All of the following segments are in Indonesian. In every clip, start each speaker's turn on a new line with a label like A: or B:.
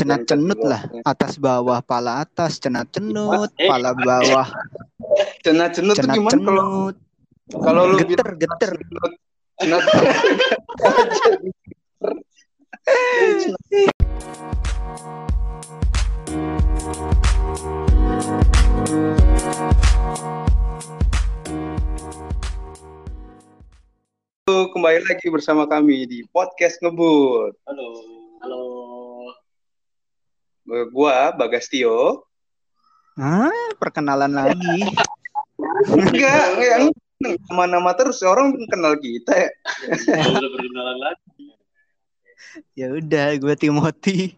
A: cenat cenut lah atas bawah pala atas cenat cenut
B: Eh.
A: pala bawah
C: Cenat cenut
A: cenat
C: gimana kalau
A: cenut
C: kalau lu
A: geter
C: bilang
A: geter
C: cenut cenat kembali lagi bersama kami di podcast ngebut.
B: Halo. Halo.
C: Gua Bagastio.
A: ah perkenalan lagi
C: Enggak, enggak. Nama-nama terus orang kenal kita ya.
B: Udah berkenalan lagi.
A: ya udah gue Timothy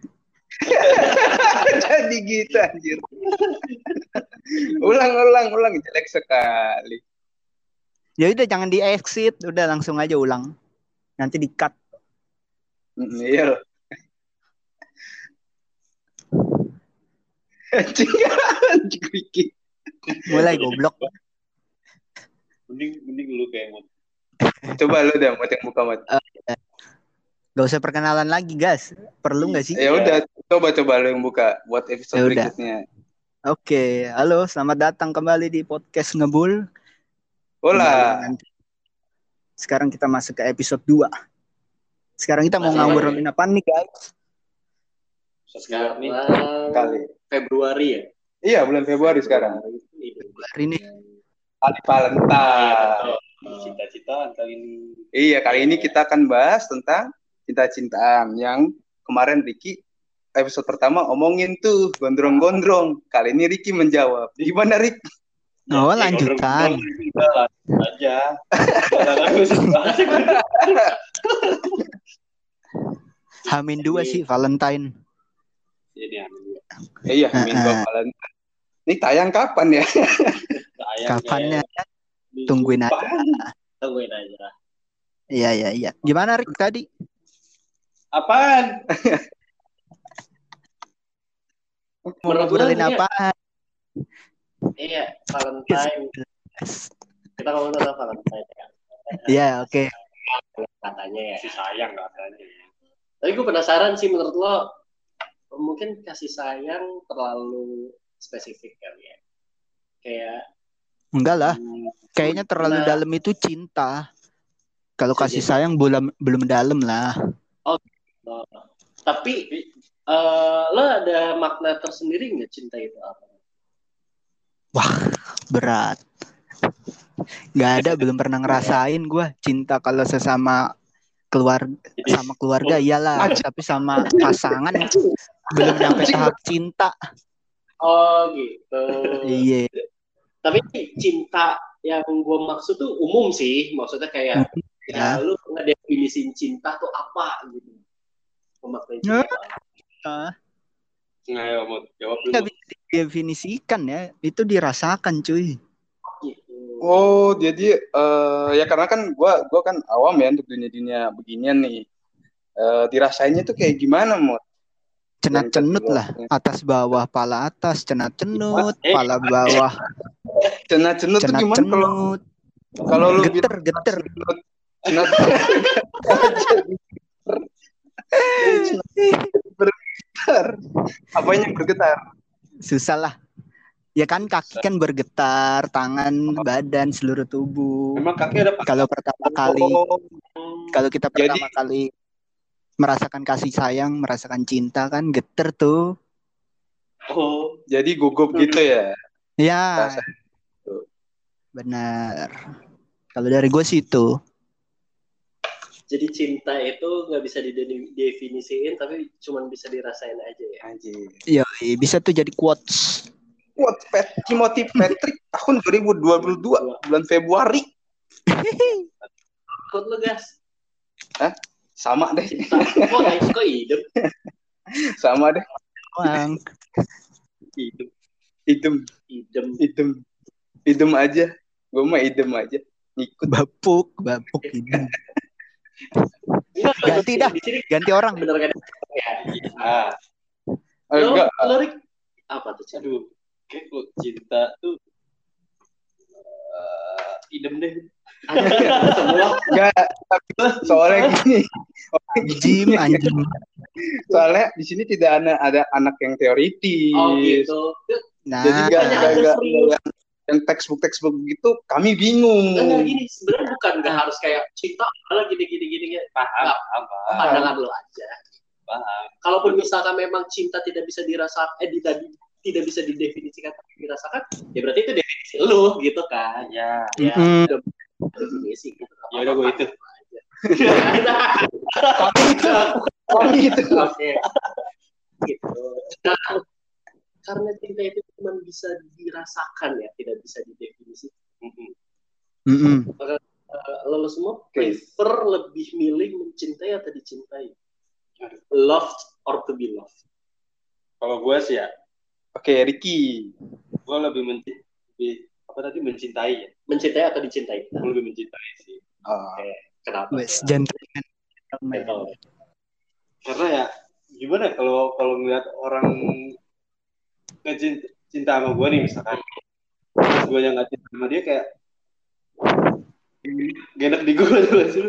C: Jadi gitu anjir. ulang, ulang, ulang. Jelek sekali.
A: ya udah jangan di exit udah langsung aja ulang nanti di cut
C: Mm, Iya. Anjing, anjing Ricky.
A: mulai goblok
B: Mending mending lu kayak mau.
C: Coba lu deh, mau yang buka mat.
A: gak usah perkenalan lagi guys perlu nggak sih
C: Ya udah, coba coba lu yang buka buat episode
A: Ya udah.
C: berikutnya.
A: Oke, halo, selamat datang kembali di podcast Ngebul.
C: Hola.
A: Sekarang kita masuk ke episode 2. Sekarang kita mau ngobrolin apa nih, guys?
B: Sekarang nih
C: Kali.
B: Februari ya.
C: Iya, bulan Februari sekarang.
A: Hari ini
C: Kali Valentine.
B: Cita-citaan kali ini.
C: Iya, kali ini kita akan bahas tentang cinta-cintaan yang kemarin Ricky episode pertama omongin tuh gondrong-gondrong. Kali ini Ricky menjawab. Gimana Rick?
A: Oh,
B: Ya,
A: lanjutan.
B: aja.
A: Hamin 2 sih Valentine.
B: Jadi amin ya.
C: Eh, iya, Amin. Bang Valentine. Ini tayang kapan ya?
B: Sayang
A: Kapannya?
B: minggu
A: Tungguin aja.
B: Tungguin aja.
A: Iya, iya, iya. Gimana Rick tadi?
B: Apaan?
A: Mau
B: Menurut lu
A: ngobrolin
B: nih,
A: apa?
B: Iya, Valentine. Kita ngomong tentang Valentine ya.
A: Iya, oke.
B: Katanya ya. Si sayang katanya. Tapi gue penasaran sih menurut lo mungkin kasih sayang terlalu spesifik kali ya. Kayak
A: Enggak lah,
B: hmm,
A: kayaknya terlalu
B: Nah.
A: dalam itu cinta. Kalau
B: Bisa
A: kasih
B: jadi.
A: sayang belum belum dalam lah.
B: oh, tapi eh, lo ada makna tersendiri nggak cinta itu apa?
A: Berat. Nggak ada, belum pernah ngerasain gua cinta kalau sesama keluar sama keluarga iyalah, tapi sama pasangan belum nyampe tahap cinta.
B: oh gitu.
A: Iya.
B: Tapi cinta yang gue maksud tuh umum sih, maksudnya kayak
A: Ya.
B: ya lu ngedefinisin cinta tuh apa gitu. Cinta. apa?
A: Ah.
B: Nah, ya, mau jawab dulu.
A: Nggak bisa didefinisikan ya, itu dirasakan cuy.
B: Gitu.
C: Oh, jadi eh, ya karena kan gua gua kan awam ya untuk dunia-dunia beginian nih. Eh, dirasainnya tuh kayak gimana, Mot?
A: Cenat cenut lah, atas bawah pala atas, cenat cenut,
B: Eh.
A: pala bawah,
C: Cenat cenut
A: cenat
C: gimana kalau
A: cenut,
C: kalau lu
A: geter geter.
C: cenat bergetar. Apanya yang bergetar?
A: Susah lah. Ya kan kaki kan bergetar, tangan, badan, seluruh tubuh.
B: Memang kaki ada
A: Kalau pertama kali,
C: Oh,
A: kalau kita
C: Jadi-
A: pertama kali merasakan kasih sayang, merasakan cinta kan geter tuh.
B: Oh,
C: jadi gugup gitu ya.
A: Ya, benar. Kalau dari gue sih itu.
B: jadi cinta itu nggak bisa didefinisiin, tapi cuma bisa dirasain aja ya.
C: Anjir.
A: Iya, bisa tuh jadi quotes.
C: What Pat Timothy Patrick tahun 2022 bulan Februari
B: Ikut lu gas.
C: Sama deh
B: Cinta. Kok hidup?
C: sama deh
A: Bang,
B: Hidup,
C: idem
B: hidup.
C: idem idem aja gue mah idem aja ikut
A: bapuk, bapuk ini.
B: Enggak,
A: Ganti dah. Ganti orang.
B: bener kan? Ya.
C: ah
B: Lo,
C: enggak
B: lo, apa tuh? Aduh, kayak cinta tuh eh, idem deh. Semua
C: Enggak, tapi soalnya gini.
A: Jim anjing.
C: Soalnya di sini tidak ada ada anak yang teoritis.
B: oh gitu
A: Nah,
C: Jadi enggak
B: Banyak
C: enggak
B: ada
C: enggak
B: serius.
C: yang, yang textbook textbook gitu kami bingung.
B: Enggak gini, sebenarnya bukan nggak harus kayak cinta malah gini gini gini.
D: Paham,
B: Nggak,
D: paham, paham.
B: pandangan lo aja.
D: paham.
B: Kalaupun misalkan memang cinta tidak bisa dirasakan, eh tidak tidak bisa didefinisikan tapi dirasakan, ya berarti itu definisi lo gitu kan.
D: Ya,
B: Ya,
A: Mm.
B: udah gitu.
D: Ya udah, gua itu.
C: Kami itu.
B: Oke. Gitu. Nah, karena cinta itu cuma bisa dirasakan ya, tidak bisa didefinisikan. Eh, lo semua
C: Oke.
B: prefer lebih milih mencintai atau dicintai? Loved or to be loved?
D: kalau gue sih ya,
C: Oke, Ricky.
D: gue lebih mencintai, apa tadi mencintai ya.
B: Mencintai atau dicintai?
D: Gue lebih mencintai sih.
C: Ah,
B: Kenapa?
A: Wes gentleman.
D: Karena ya gimana ya, kalau kalau ngeliat orang ngecinta cinta sama gue nih misalkan, gue yang nggak cinta sama dia kayak gak enak di gue tuh gak sih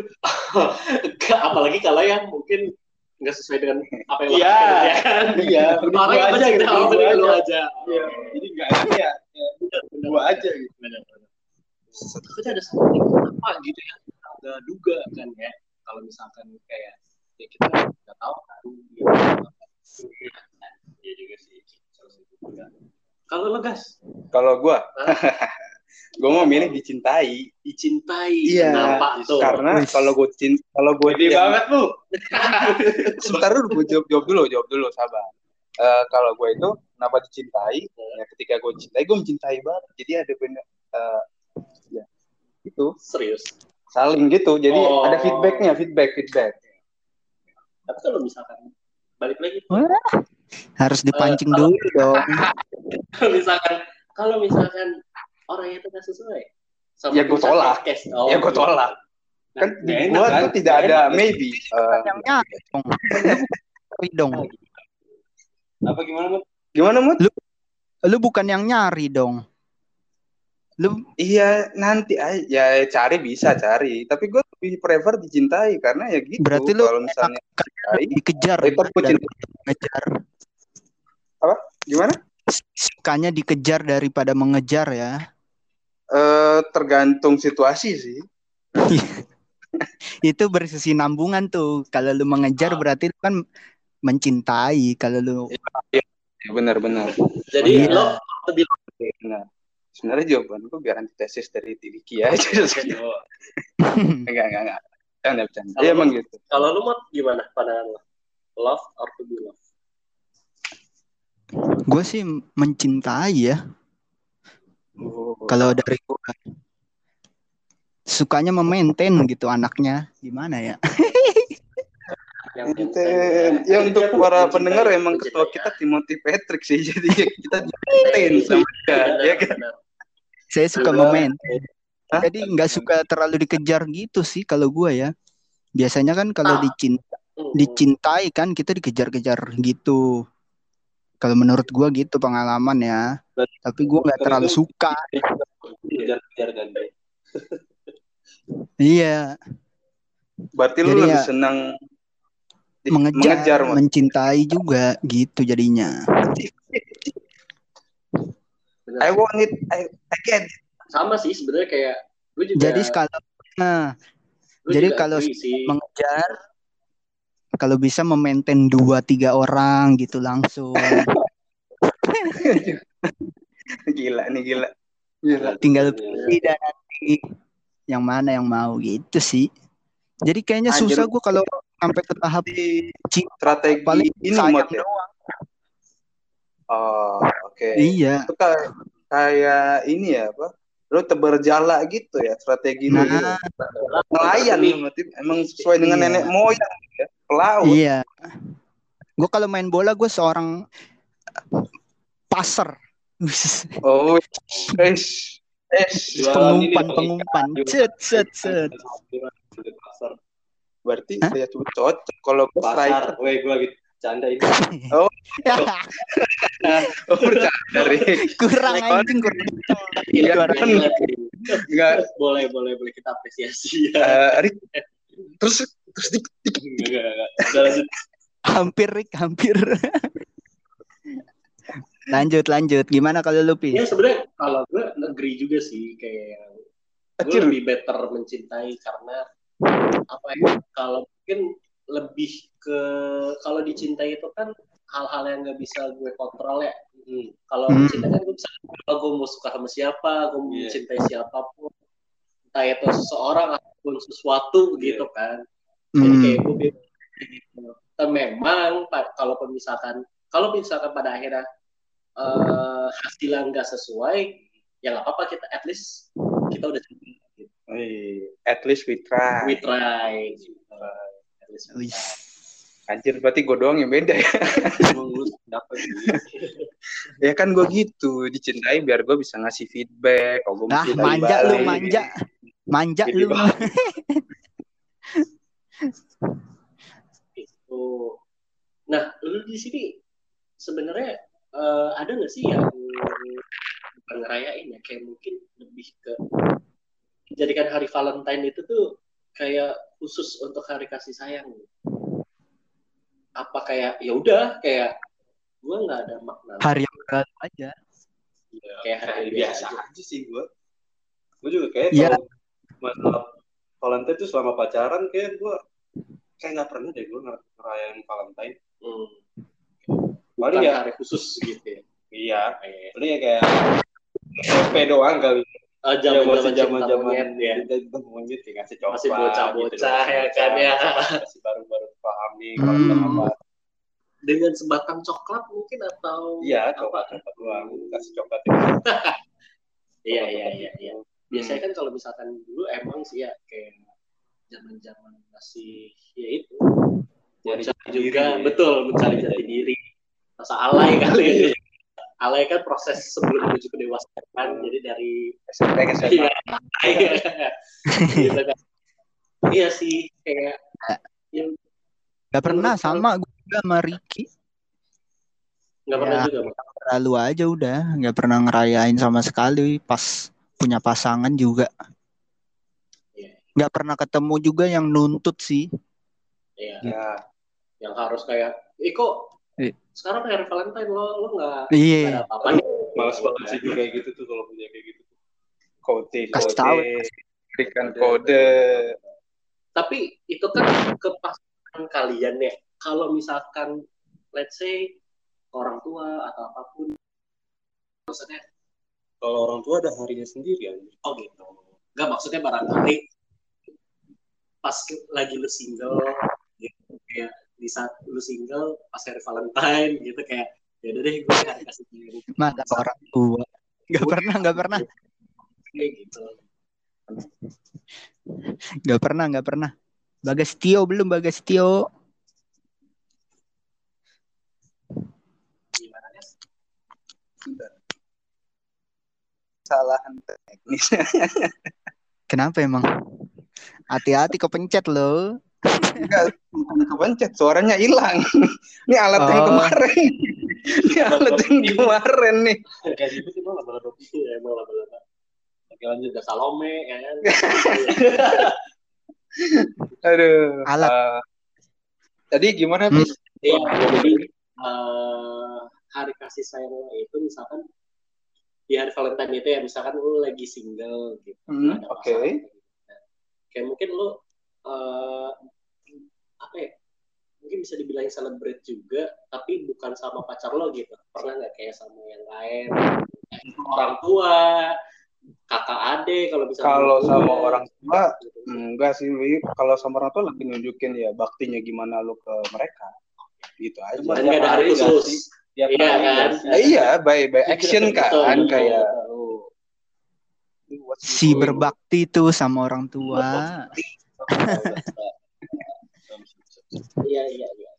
B: apalagi kalau yang mungkin nggak sesuai dengan apa yang lo
D: Iya.
B: ya kan?
D: Iya, mending
B: Orang
D: gua
B: yang
D: aja
B: banyak
D: gitu,
B: tahu
D: gua
B: mending lu
D: aja. Iya, jadi gak enak ya, ya gue aja gitu.
B: Takutnya ada satu apa gitu ya, kita nggak duga kan ya. Kalau misalkan kayak ya kita nggak tahu kan. gitu.
D: Iya juga sih.
B: Kalau lo gas,
C: Kalau gua gua mau milih dicintai
B: dicintai,
C: Iya,
B: tuh?
C: karena kalau gue cinta kalau gue
D: Gede banget lu.
C: sebentar dulu gue jawab, jawab dulu jawab dulu sabar Eh, kalau gue itu kenapa dicintai ya ketika gue cintai gue mencintai banget jadi ada benar eh, ya itu
B: Serius.
C: saling gitu jadi
B: Oh.
C: ada feedbacknya feedback feedback
B: Tapi kalau misalkan balik lagi,
A: Harus dipancing
B: Eh,
A: dulu dong.
B: kalau misalkan kalau misalkan orang itu nggak sesuai, sama
C: Ya, gua
B: kita
C: tolak.
B: podcast, oh,
C: Ya, gua
B: gitu.
C: tolak. kan
D: Nggak
C: di gue
D: kan?
C: tuh tidak ada
D: enak.
C: maybe Eh,
A: yang nyari dong. Lu.
D: Apa gimana, Mut?
C: gimana mut
A: Lu bukan yang nyari dong. Lu
C: iya nanti aja ya cari bisa cari tapi gue lebih prefer dicintai karena ya gitu
A: berarti lu
C: kalau misalnya dicintai
A: dikejar
C: tetap
A: ya,
C: cinta.
A: daripada mengejar.
C: gimana
A: Sukanya dikejar daripada mengejar ya.
C: Eh tergantung situasi sih
A: Itu berkesinambungan tuh. Kalau lu mengejar
B: Ah.
A: berarti lu kan mencintai. Kalau lu
C: benar-benar
B: Jadi
A: Iya.
B: lo lebih
C: benar sebenarnya jawaban gue biar antitesis dari Riki aja enggak enggak enggak Bercanda, bercanda.
B: Kalau
C: Iya
B: lu-
C: emang gitu.
B: kalau lu mau gimana pandangan lo? Love or to be loved?
A: gue sih mencintai ya.
C: Oh.
A: Kalau dari gue sukanya memaintain gitu anaknya. Gimana ya?
B: Yang.
C: Ya untuk para pendengar emang ketua kita Timothy Patrick sih. Jadi ya kita maintain sama dia. Ya kan?
A: Saya suka
C: Iya.
A: memaintain.
C: Hah?
A: Jadi nggak suka terlalu dikejar gitu sih kalau gue ya. Biasanya kan kalau
B: Ah.
A: dicinta, dicintai kan kita dikejar-kejar gitu. Kalau menurut gue gitu pengalaman ya. Tapi gue nggak terlalu suka.
D: Kejar-kejar kan.
A: Iya,
C: Berarti lu
A: Jadi
C: lebih
A: ya,
C: senang
A: mengejar,
C: Mas.
A: mencintai juga gitu jadinya.
C: I want it, I, I get it.
B: sama sih sebenarnya kayak gue juga
A: Jadi kalau nah, jadi kalau mengejar kalau bisa memaintain dua tiga orang gitu langsung
C: Gila nih gila. Gila.
A: tinggal
D: Iya.
A: pilih dan nanti yang mana yang mau gitu sih jadi kayaknya
C: Anjir.
A: susah gue kalau sampai ke tahap
C: Di
A: cinta
C: strategi
A: paling
C: ini
A: sayang
C: ya.
A: doang
C: Oh, oke.
A: iya
C: Itu kayak, kayak ini ya apa? Lu tebar jala gitu ya strategi lu.
A: nah
C: gitu. Nelayan lu berarti emang sesuai dengan
A: Iya.
C: nenek moyang ya. Pelaut.
A: iya gue kalau main bola gue seorang passer
C: Oh, es, es.
A: Pengumpan pengumpan set set
D: Pasar.
C: Berarti
A: Hah?
C: saya tuh cocok kalau gue striker.
D: Pasar. Weh, gue lagi canda ini.
C: Oh, bercanda, Rik.
A: kurang
C: Like,
A: anjing kurang
C: Iya,
A: Suara
C: kan. Enggak,
B: boleh boleh boleh kita apresiasi ya.
C: eh, Rik. Terus, terus di,
B: Enggak, enggak, enggak. Lanjut.
A: hampir Rick hampir lanjut lanjut gimana kalau lu pi
B: Ya sebenarnya kalau gue negeri juga sih kayak gue lebih better mencintai karena apa ya kalau mungkin lebih ke kalau dicintai itu kan hal-hal yang nggak bisa gue kontrol ya Hmm. kalau
A: Hmm.
B: mencintai kan gue bisa oh, gue mau suka sama siapa gue mau
D: Iya.
B: mencintai siapa pun entah itu seseorang ataupun sesuatu
D: Iya.
B: gitu kan jadi
A: Hmm.
B: kayak gue bebas kayak gitu dan memang kalaupun misalkan kalau misalkan pada akhirnya eh, hasilnya nggak sesuai ya nggak apa-apa kita at least kita udah coba gitu.
C: Wih, at least we try.
B: we try gitu. At least we
A: Wih.
B: try.
C: Anjir, berarti gue doang yang beda ya. Ya kan gue gitu, dicintai biar gue bisa ngasih feedback. Kalau gue
A: ah
C: mesti
A: manja lu manja manja lu
B: Gitu. Nah, lu di sini sebenarnya eh, ada nggak sih yang bukan ngerayain ya, kayak mungkin lebih ke menjadikan hari Valentine itu tuh kayak khusus untuk hari kasih sayang. Apa kayak ya udah kayak gue nggak ada makna
A: hari yang aja
B: kayak hari biasa.
D: biasa aja sih gue. Gue juga kayak
A: Iya.
D: kalau masalah Valentine tuh selama pacaran kayak gue kayak nggak pernah deh gue ngerayain Valentine.
B: Hmm.
D: Paling ya
B: hari khusus gitu ya.
D: iya, paling ya kayak SMP doang kali.
B: Eh,
D: Ya, masih
B: zaman-zaman
D: zaman
B: cinta
D: zaman
B: monyet ya.
D: kita monyet ya ngasih coklat.
B: Masih bocah-bocah,
D: gitu
B: ya kan, ya.
D: Masih baru-baru paham nih
A: Hmm.
D: kalau apa.
B: Dengan sebatang coklat mungkin atau
D: Iya, coklat coklat doang. Kasih coklat.
B: Iya iya iya iya. Biasanya
D: Hmm.
B: kan kalau misalkan dulu emang sih ya kayak zaman-zaman masih ya itu
D: Cari
B: bocah
D: jati
B: juga
D: diri, ya.
B: betul mencari jati diri. Rasa alay kali ya. Alay kan proses sebelum menuju kedewasaan. Jadi dari
C: SMP ke SMA.
B: Iya. Gitu kan. Iya sih kayak yang
A: Gak pernah sama gue juga sama Ricky
B: nggak pernah
A: Ya.
B: juga Bang.
A: Lalu aja udah nggak pernah ngerayain sama sekali pas punya pasangan juga
B: Iya.
A: nggak pernah ketemu juga yang nuntut sih
B: Iya.
D: Ya,
B: Yang harus kayak, eh kok
A: Iya.
B: Sekarang hari Valentine lo lo nggak
A: iya
B: ada apa-apa nih.
D: malas banget sih kayak gitu tuh kalau punya kayak gitu.
C: Kode,
A: Kasih
C: kode.
A: tahu.
C: Berikan kode.
B: tapi itu kan ke pasangan kalian ya kalau misalkan let's say orang tua atau apa pun maksudnya
D: Kalau orang tua ada harinya sendiri ya.
B: oh gitu nggak maksudnya barangkali pas lagi lu single gitu, kayak di saat lu single pas hari Valentine gitu kayak ya udah deh gue hari kasih
A: masa orang tua nggak pernah nggak pernah.
B: kayak gitu.
A: Nggak pernah nggak pernah. Bagas Tio belum Bagas Tio
B: gimana
C: Kesalahan teknis.
A: kenapa emang? Hati-hati kepencet loh
C: Enggak, bukan kepencet, suaranya hilang. Ini alat yang
A: Oh.
C: kemarin. Ini alat yang kemarin nih.
D: Kayak gitu sih
B: emang lah bener Oke lanjut ke Salome ya kan
C: Aduh.
A: Alat.
C: eh, tadi gimana,
A: Hmm.
C: Bis?
B: Iya, jadi eh, hari kasih sayang itu misalkan di hari Valentine itu ya misalkan lu lagi single gitu.
C: Hmm, Oke.
B: pasangan gitu. Kayak mungkin lu eh, apa ya? Mungkin bisa dibilang celebrate juga, tapi bukan sama pacar lo gitu. Pernah nggak kayak sama yang lain? Orang tua, kakak ade kalau bisa
C: Kalau sama orang tua,
B: gitu.
C: enggak sih, Wi. Kalau sama orang tua lebih nunjukin ya baktinya gimana lu ke mereka. Gitu aja.
D: Cuma
B: nggak ada hari khusus. Iya kan?
C: Nah, iya, by by action kan,
B: Betul,
C: kayak
B: betul.
A: si berbakti tuh sama orang tua
B: Iya iya iya.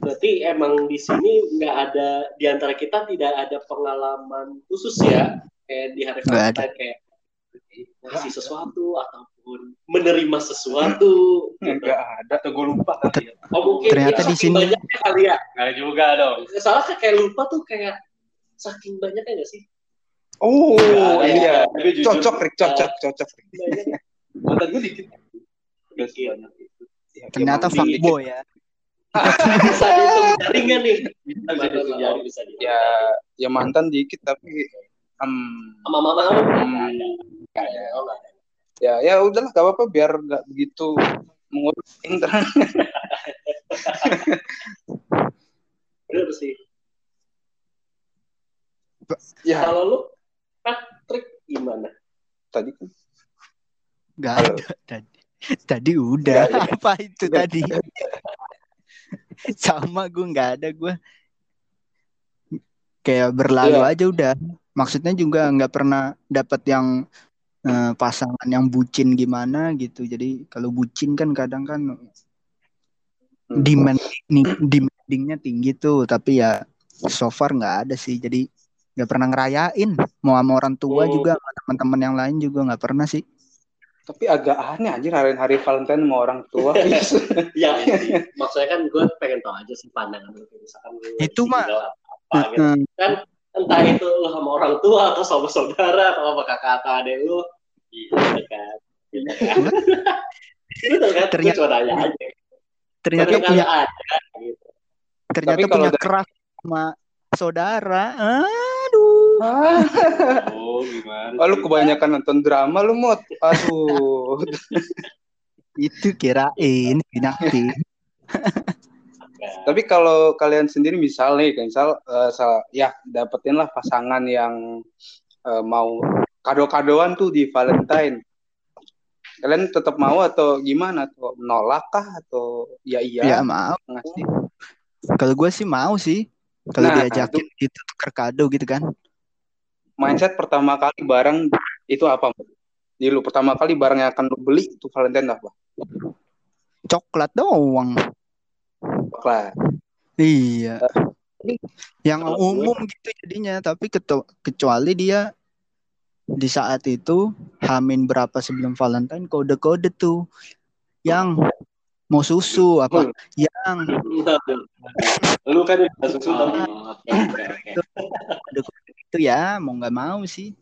B: Berarti emang di sini nggak ada di antara kita tidak ada pengalaman khusus ya kayak di hari
A: Nggak.
B: Valentine kayak ngasih sesuatu ataupun menerima sesuatu gitu.
C: Enggak ada.
D: Atau gue lupa kali ya.
B: Oh mungkin
A: Ternyata
B: ya,
A: di sini-
B: banyaknya kali ya.
D: Enggak juga dong.
B: Soalnya kayak lupa tuh kayak saking banyaknya gak sih?
C: Oh, iya.
D: Tapi jujur,
C: Cocok, Rick. Cocok, cocok.
D: Mantan gue dikit. Gak
B: Dikit.
D: sebanyak itu.
C: Ya,
A: Ternyata
C: dikit.
A: fuckboy ya.
B: bisa dihitung jari nggak nih?
D: Bisa dihitung jari.
B: bisa dihitung.
C: Ya, ya mantan dikit tapi em,
B: Sama mama kamu? Oh, nggak ada.
C: ya ya udahlah gak apa-apa biar nggak begitu mengurus internet.
B: Bener sih.
C: Ya,
B: Kalau lu, Patrick gimana?
C: tadi kan
A: Gak ada tadi. Udah.
C: Nggak ada.
A: Apa itu
C: Nggak
A: tadi? Sama gue nggak ada gue. Kayak berlalu
C: Iya.
A: aja udah. Maksudnya juga nggak pernah dapat yang eh, pasangan yang bucin gimana gitu. Jadi kalau bucin kan kadang kan
C: Hmm.
A: demand nih- demandingnya tinggi tuh. Tapi ya so far nggak ada sih. Jadi nggak pernah ngerayain. Mau sama orang tua
B: Hmm.
A: juga, sama teman-teman yang lain juga nggak pernah sih.
C: Tapi agak aneh anjir hari hari Valentine sama orang tua.
B: Ya, maksudnya kan gue pengen tahu aja sih pandangan lu. Misalkan lu
A: Itu mah.
B: apa gitu. Kan entah itu lu sama orang tua atau sama saudara atau sama kakak atau adek lu. Iya kan. Gitu kan. Betul kan?
A: Ternyata-
B: Gue cuma nanya aja.
A: Ternyata
B: Tapi
A: punya
B: ada gitu.
A: ternyata punya keras sama saudara. Aduh.
D: Oh, gimana?
C: Oh, lu kebanyakan nonton drama lu mot. Aduh.
A: Itu kirain dinakti.
C: Tapi kalau kalian sendiri misal nih, kayak misal sa- ya dapetin lah pasangan yang eh, mau kado-kadoan tuh di Valentine. Kalian tetap mau atau gimana? Atau menolak kah? Atau ya
A: Ya
C: iya
A: mau.
C: ngasih?
A: Kalau gue sih mau sih. Kalau
C: Nah,
A: diajakin gitu tuker kado gitu kan.
C: Mindset pertama kali barang itu apa? Di lu pertama kali barang yang akan lu beli itu Valentine apa?
A: Coklat doang.
C: Coklat.
A: Iya. Yang
B: Kalau gue-
A: umum gitu jadinya, tapi kecuali dia di saat itu Hamin berapa sebelum Valentine kode-kode tuh yang mau susu apa yang
D: Lu kan udah susu tapi.
A: itu ya mau nggak mau sih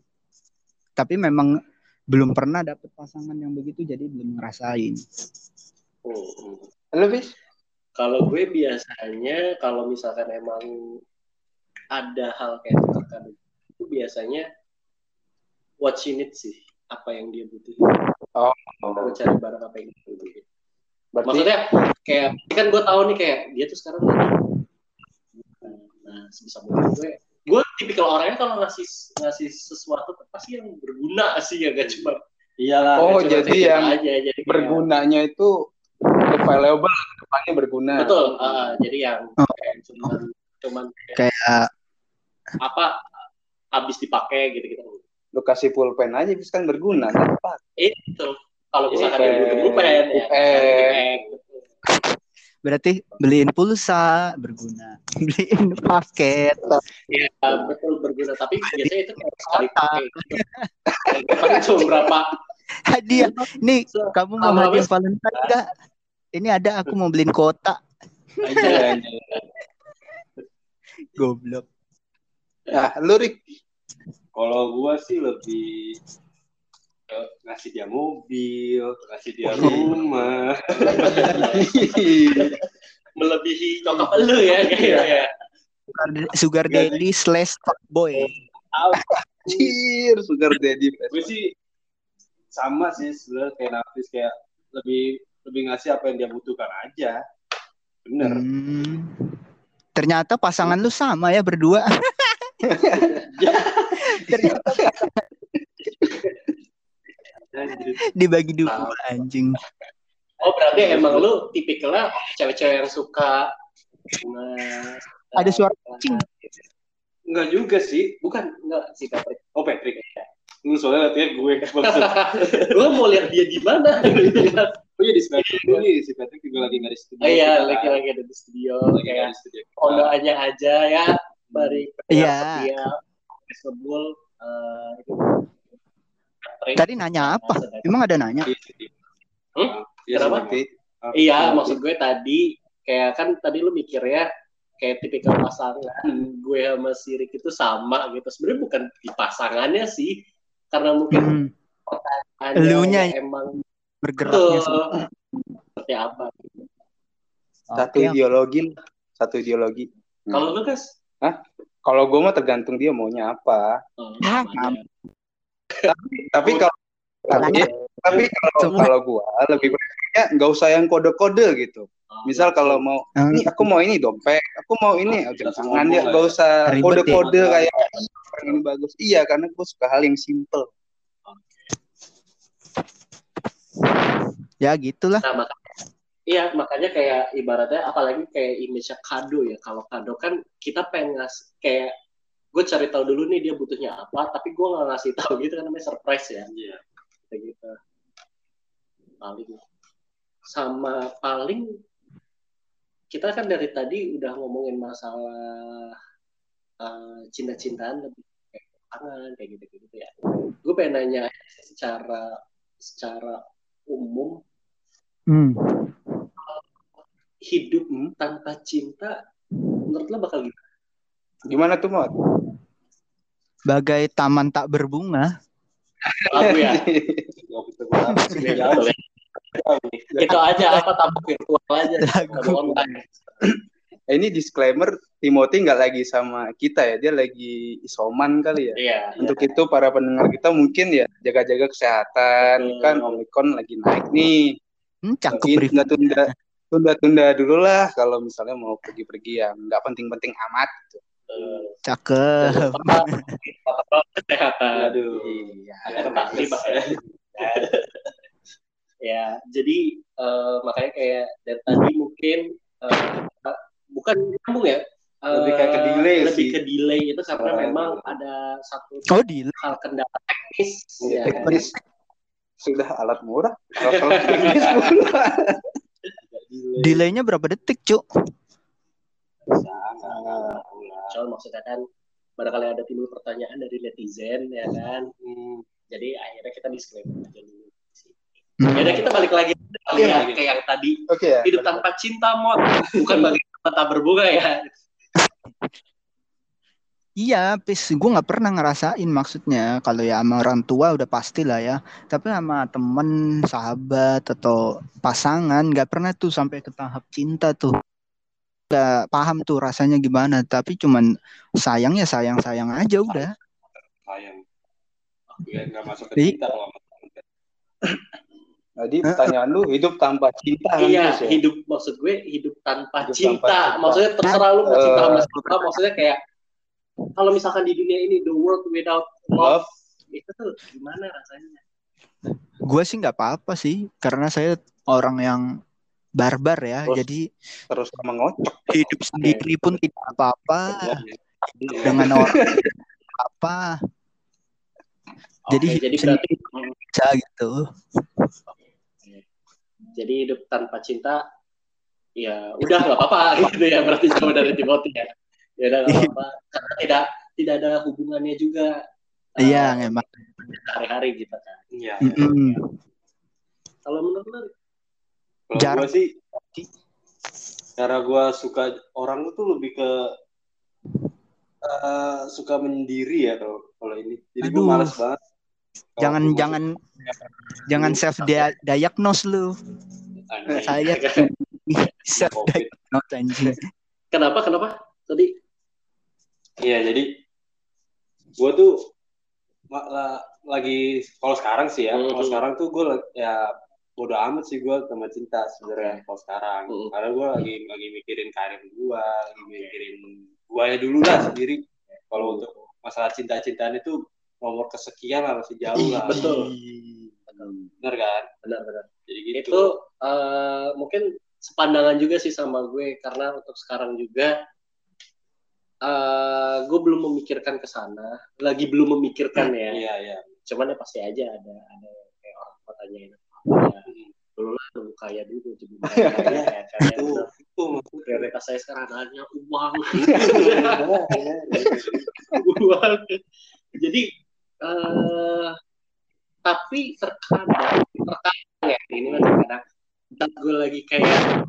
A: tapi memang belum pernah dapet pasangan yang begitu jadi belum ngerasain
B: Hmm.
C: Lu bis?
B: Kalau gue biasanya kalau misalkan emang ada hal kayak kado itu biasanya what she need sih apa yang dia butuhin.
C: Oh.
B: Gue cari barang apa yang dia butuhin.
C: Berarti
B: Maksudnya kayak kan gue tahu nih kayak dia tuh sekarang nah sebisa mungkin gue gue tipikal orangnya kalau ngasih ngasih sesuatu tuh pasti yang berguna sih ya gak cuma
D: iyalah.
C: Oh,
B: gak cuma
C: jadi yang
B: aja jadi kayak-
C: bergunanya itu valuable, depannya berguna.
B: betul ah, jadi yang
A: Oh.
B: kayak cuman cuman kayak
A: kayak
B: apa habis dipakai gitu gitu
C: Lu kasih pulpen aja bis kan berguna. Dapat.
B: itu kalau misalkan dia
C: Pulpen.
B: butuh pulpen ya
C: Pulpen.
A: Berarti beliin pulsa berguna. Beliin paket
B: ya betul berguna. Tapi biasanya itu kayak sekali pakai. Cuma berapa?
A: Hadiah. Nih kamu mau hadiah
B: habis.
A: Valentine enggak ini ada aku mau beliin kota.
C: Aja.
A: goblok.
C: Nah, lu Rik.
D: Kalau gua sih lebih ngasih dia mobil, ngasih dia
C: Oh.
D: rumah.
B: melebihi nyokap lu ya kayaknya ya
A: sugar daddy slash boy
C: Anjir, sugar daddy.
D: gue sih sama sih sebenarnya kayak Nafis kayak lebih lebih ngasih apa yang dia butuhkan aja. Bener.
A: Hmm. ternyata pasangan lu sama ya berdua ternyata
D: Anjir.
A: Dibagi dua anjing
B: oh berarti emang lu tipikalnya cewek-cewek yang suka bunga
A: Ada suara kucing.
D: Enggak juga sih.
B: bukan enggak sih Patrick
D: Oh Patrick. Lu soalnya liatnya gue maksud.
B: gue mau lihat dia di mana
D: Oh iya di sebelah gue nih si Patrick juga lagi nggak di studio.
B: oh iya
D: Kita
B: lagi
D: kan.
B: lagi ada di studio
D: lagi di studio.
B: ondoannya aja ya mari
A: Iya.
B: setia sebul eh, itu sering.
A: Tadi nanya apa?
B: Sedang-
A: Emang ada nanya?
B: Hmm?
C: Iya
B: Kenapa? Iya, maksud gue tadi kayak kan tadi lu mikir ya kayak tipikal pasangan gue sama si Rick itu sama gitu. Sebenarnya bukan di pasangannya sih, karena mungkin
A: Hmm, Elunya
B: emang
A: bergeraknya
B: seperti apa.
C: satu
A: Oke,
C: ideologi lah. satu ideologi.
B: Kalau lu guys,
C: Kalau gue mah tergantung dia maunya apa.
B: oh,
A: Ah,
B: aja.
C: Tapi kalau tapi, tapi kalau
A: Semua.
C: kalau gue lebih baiknya nggak usah yang kode-kode gitu.
B: Oh,
C: Misal kalau mau ini aku mau ini dompet, aku mau ini oh,
D: ngomong
C: dia
D: lah
C: nggak
D: ya.
C: usah
A: Ribet
C: kode-kode
B: ya.
C: kayak "Ih, orang ini bagus. Iya karena gue suka hal yang simple.
A: Ya gitulah.
B: Nah, makanya, iya makanya kayak ibaratnya apalagi kayak image kado ya. Kalau kado kan kita pengen ngas kayak gue cari tahu dulu nih dia butuhnya apa, tapi gue nggak ngasih tahu gitu kan namanya surprise ya.
D: Iya.
B: Kayak gitu. Paling sama paling kita kan dari tadi udah ngomongin masalah eh, cinta-cintaan lebih kayak pasangan kayak gitu-gitu ya. Gue pengen nanya secara secara umum
A: Hmm.
B: hidup tanpa cinta menurut lo bakal gimana?
C: Gimana tuh Mot?
A: Bagai taman tak berbunga.
B: Lagu ya. Itu aja apa tamu virtual aja.
A: Lagu.
C: Eh, ini disclaimer Timothy nggak lagi sama kita ya, dia lagi isoman kali ya.
B: Iya.
C: Untuk itu para pendengar kita mungkin ya jaga-jaga kesehatan
B: Betul.
C: kan Omikron lagi naik nih.
A: Hmm, cakep
C: tunda-tunda tunda-tunda dulu lah kalau misalnya mau pergi-pergi yang nggak penting-penting amat gitu.
A: Cakep.
B: protokol kesehatan.
D: Aduh.
C: Iya.
B: Ya, jadi eh, makanya kayak dari tadi mungkin eh, kita- bukan nyambung ya. eh,
C: Lebih kayak ke delay
B: lebih
C: sih.
B: ke delay itu karena
C: Oh.
B: memang ada satu
A: Oh di
B: hal kendala teknis.
C: Iya,
B: ya.
C: teknis. Sudah alat murah. Kalau teknis
A: delaynya berapa detik cuk?
D: Sangat.
B: Soal maksudnya kan barangkali ada timbul pertanyaan dari netizen ya kan.
D: Hmm.
B: Jadi akhirnya kita disclaimer aja dulu.
A: Hmm.
B: Ya udah kita balik lagi kali ya
C: Iya.
B: kayak yang tadi
C: Oke ya.
B: hidup tanpa cinta mod bukan bagi tak berbunga ya.
A: Iya, pis gue nggak pernah ngerasain maksudnya kalau ya sama orang tua udah pasti lah ya. Tapi sama temen, sahabat atau pasangan nggak pernah tuh sampai ke tahap cinta tuh. Gak paham tuh rasanya gimana. Tapi cuman sayang ya sayang sayang aja udah.
D: Sayang. Nggak nggak masuk ke cinta kalau.
C: Jadi pertanyaan lu hidup tanpa cinta kan
B: Iya,
C: ya?
B: hidup maksud gue hidup tanpa
C: Hidup
B: cinta.
C: tanpa cinta.
B: Maksudnya terserah lu mau
C: Eh.
B: cinta sama siapa, maksudnya kayak kalau misalkan di dunia ini the world without love,
C: Love.
B: itu tuh gimana rasanya?
A: Gue sih nggak apa-apa sih, karena saya orang yang barbar ya.
C: Terus-
A: Jadi
C: terus mengocok.
A: hidup sendiri pun tidak apa-apa
D: Iya.
A: dengan orang apa. Jadi hidup
B: jadi berarti
A: aja gitu.
B: jadi hidup tanpa cinta ya udah nggak apa-apa gitu ya berarti jauh dari Timothy ya. Ya udah nggak apa-apa karena tidak tidak ada hubungannya juga eh,
A: Iya, emang.
B: hari-hari gitu kan.
D: Iya.
A: Mm-mm.
B: Kalau menurut
D: Kalau
A: Jarang.
D: gue sih cara gue suka orang tuh lebih ke eh, suka menyendiri ya kalau kalau ini. Jadi gue males banget.
A: Jangan
D: gua
A: jangan jangan self dia- diagnose lu.
B: anjing.
A: Saya self diagnose anjing.
B: kenapa kenapa tadi
D: Iya, jadi gue tuh la- lagi kalau sekarang sih ya, kalau
B: Mhm.
D: sekarang tuh gue ya bodo amat sih gue sama cinta sebenarnya kalau sekarang.
B: Mhm.
D: Karena gue lagi lagi mikirin karir gue, lagi mikirin gue ya dulu lah sendiri. Kalau untuk masalah cinta-cintaan itu nomor kesekian lah masih jauh lah.
B: betul.
D: Bener kan?
B: benar-benar
D: Jadi gitu.
B: itu eh, mungkin sepandangan juga sih sama gue karena untuk sekarang juga eh gue belum memikirkan ke sana lagi belum memikirkan ya
D: Iya, iya.
B: cuman ya pasti aja ada ada kayak orang tua tanyain ya dulu lah nunggu kaya dulu kaya kaya ya kan ya,
D: Itu
B: bener.
D: itu
B: prioritas saya sekarang hanya uang. Uang jadi eh tapi terkadang terkadang ya ini mah terkadang saat gue lagi kayak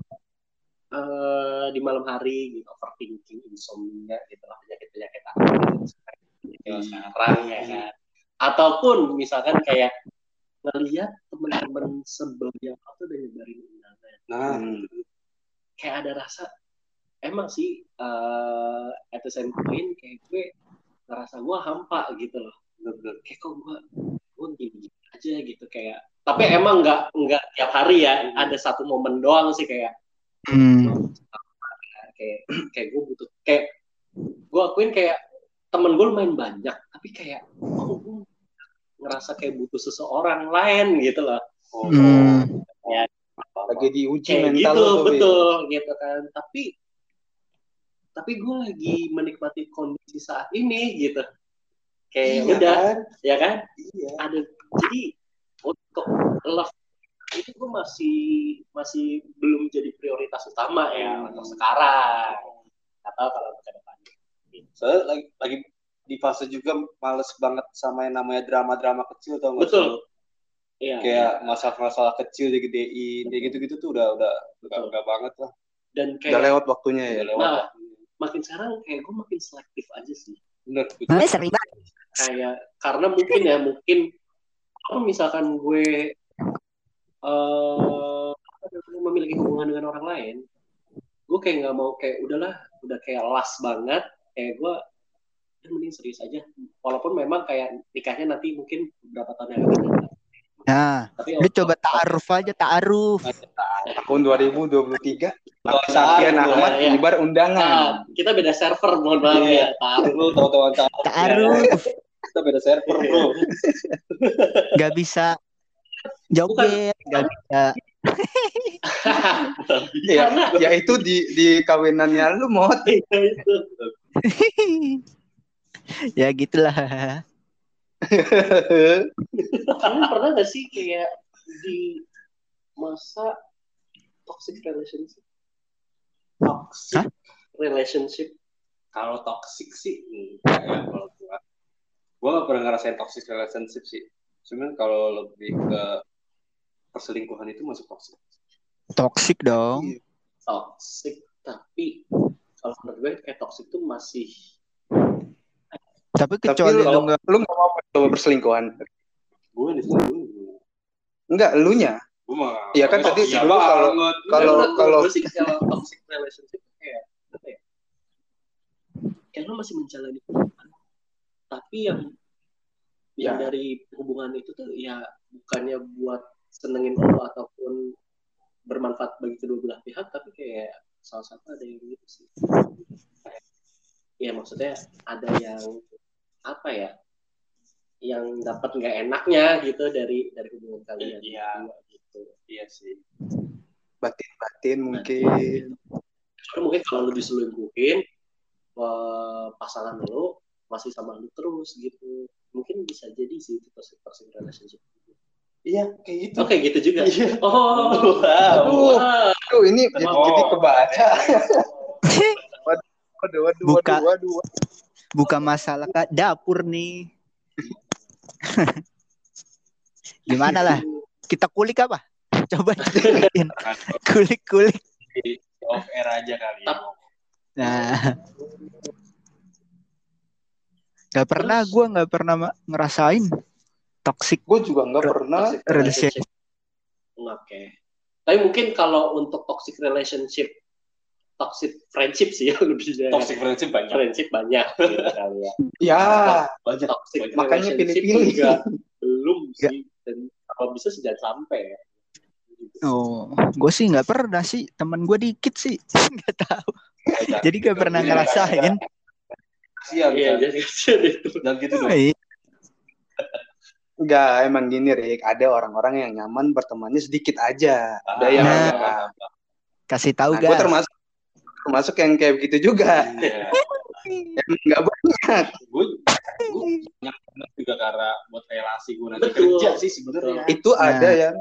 B: eh di malam hari gitu overthinking insomnia gitu lah penyakit penyakit apa gitu sekarang ya kan. Ataupun misalkan kayak ngeliat teman-teman sebelumnya tuh udah nyebarin undangan
D: Nah,
C: Hmm.
B: kayak ada rasa emang sih eh at the same point kayak gue ngerasa gue hampa gitu loh
D: bener-bener.
B: kayak kok gue gue gini aja gitu kayak tapi emang nggak nggak tiap hari ya ada satu momen doang sih kayak
A: Hmm.
B: kayak kayak gue butuh kayak gue akuin kayak temen gue lumayan banyak tapi kayak oh gue ngerasa kayak butuh seseorang lain gitu loh.
D: Oh,
A: Hmm.
C: lagi diuji
B: kayak
C: mental
B: gitu
C: lo tuh,
B: betul gitu kan. Tapi tapi gue lagi menikmati kondisi saat ini gitu. Kayak
C: Iya
B: udah
C: kan?
B: ya kan?
C: Iya.
B: ada jadi untuk love itu gue masih masih belum jadi prioritas utama ya untuk sekarang. Atau kalau ke depan
D: Soalnya lagi, lagi di fase juga males banget sama yang namanya drama-drama kecil tau nggak
B: betul iya
D: Kayak masalah-masalah kecil digedein, kayak gitu-gitu tuh udah udah udah,
B: Betul.
D: udah banget lah.
B: dan
C: Udah
B: kayak
C: lewat waktunya ya.
D: Udah lewat.
B: Nah.
D: waktunya.
B: makin sekarang kayak gue makin selektif aja sih
D: Bener. betul.
A: Nah, banget.
B: kayak karena mungkin ya mungkin kalau misalkan gue eh namanya, memiliki hubungan dengan orang lain gue kayak nggak mau kayak udahlah udah kayak las banget kayak gue ya mending serius aja walaupun memang kayak nikahnya nanti mungkin beberapa tahun yang akan datang
A: Nah,
B: tapi
A: lu coba ta'aruf aja, ta'aruf.
C: Tahun 2023
D: Kalau
C: Safian
B: Iya,
C: Ahmad
B: iya.
C: nyebar
B: Nah,
C: undangan.
B: kita beda server mohon maaf
D: Iya.
B: ya taruh
D: Lu tahu-tahu tahu.
A: Ta'aruf.
D: Kita beda server bro.
A: Gak bisa joget, gak bisa.
C: Ya, ya itu di di kawinannya lu mot.
A: ya gitulah.
B: Kalian pernah gak sih kayak di masa toxic relationship? Toxic
A: Hah?
B: relationship.
D: Kalau toxic sih enggak ya kalau gua. Gua gak pernah ngerasain toxic relationship sih. Cuman kalau lebih ke perselingkuhan itu masuk toxic.
A: Toxic dong.
B: Toxic, tapi kalau menurut gue kayak toxic tuh masih
A: Tapi
C: Tapi
A: kecuali
C: lu
A: lu nggak
C: lu mau coba perselingkuhan?
D: Gue
C: Enggak, lu nya. Iya kan tadi dulu kalau- kalau- kalau-
B: kalau toxic relationship kayak apa ya? Kayak lu masih menjalani hubungan, tapi yang yang
C: Ya.
B: dari hubungan itu tuh ya bukannya buat senengin lo ataupun bermanfaat bagi kedua belah pihak, tapi kayak salah satu ada yang gitu sih. Ya maksudnya ada yang apa ya? Yang dapat nggak enaknya gitu dari dari hubungan kalian
D: Iya.
B: gitu.
D: Iya sih.
C: Batin-batin mungkin.
B: Soalnya mungkin kalau lu diselingkuhin eh, pasangan lu masih sama lu terus gitu mungkin bisa jadi sih itu toxic toxic relationship
D: Iya, kayak gitu.
B: oke gitu juga
D: Iya.
B: oh
D: Wow.
C: Aduh. Aduh, ini jadi,
B: Oh.
C: jadi kebaca. Waduh, waduh,
A: Buka.
C: waduh, waduh.
A: Buka masalah kak dapur nih. Gimana lah? Kita kulik apa? Coba dikulikin. Kulik-kulik.
D: Off air aja kali. ya.
A: Nah. Gak pernah, gue gak pernah ngerasain toxic
C: Gue juga nggak pernah.
A: Relationship.
B: oke tapi mungkin kalau untuk toxic relationship toxic friendship sih ya lebih dari
D: Toxic friendship banyak.
B: friendship banyak gitu kali ya
C: Ya,
D: Banyak.
B: toxic
D: Banyak.
C: Makanya pilih-pilih.
B: juga belum
A: Ya.
B: sih dan kalau bisa sih jangan sampai ya.
A: Oh, gue sih nggak pernah sih. Temen gue dikit sih, nggak tahu. Jadi gak pernah ngerasain.
D: Kasihan
B: Iya, jadi kasihan itu.
D: Dan gitu dong.
A: Iya.
C: Enggak, emang gini Rick. Ada orang-orang yang nyaman bertemannya sedikit aja. Ada yang
A: Nah.
C: enggak.
A: Kasih tahu
C: Nah, gue termasuk termasuk yang kayak begitu juga.
D: Iya.
C: Yang enggak banyak.
D: Gue banyak banget juga karena buat relasi gue nanti
B: Betul.
D: kerja sih sebenarnya.
C: Itu
A: Nah.
C: ada yang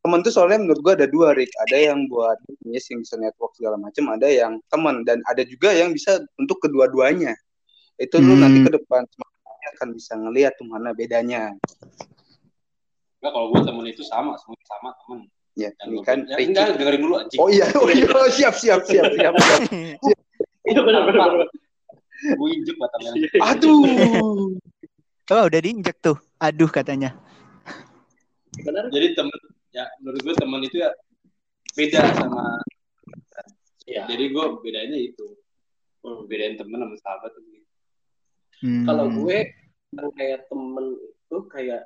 C: temen tuh soalnya menurut gue ada dua Rick. Ada yang buat bisnis yang bisa network segala macam. Ada yang teman dan ada juga yang bisa untuk kedua-duanya. Itu lu
A: Hmm.
C: nanti ke depan akan bisa ngelihat tuh mana bedanya.
D: Enggak kalau gue temen itu sama, semua sama temen.
C: Ya, ini kan
D: ya,
C: Ricky.
D: enggak dengerin dulu anjing.
C: Oh iya, oh iya, oh, siap, siap, siap, siap, siap.
B: Iya benar benar.
D: Gue injek batangnya.
C: Aduh.
A: Oh, udah diinjek tuh. Aduh katanya.
B: Benar.
D: Jadi temen, ya menurut gue temen itu ya beda sama.
B: Iya.
D: Jadi gue bedanya itu.
B: Hmm.
D: Bedain temen sama sahabat tuh. gitu.
A: Hmm.
B: Kalau gue kayak temen itu kayak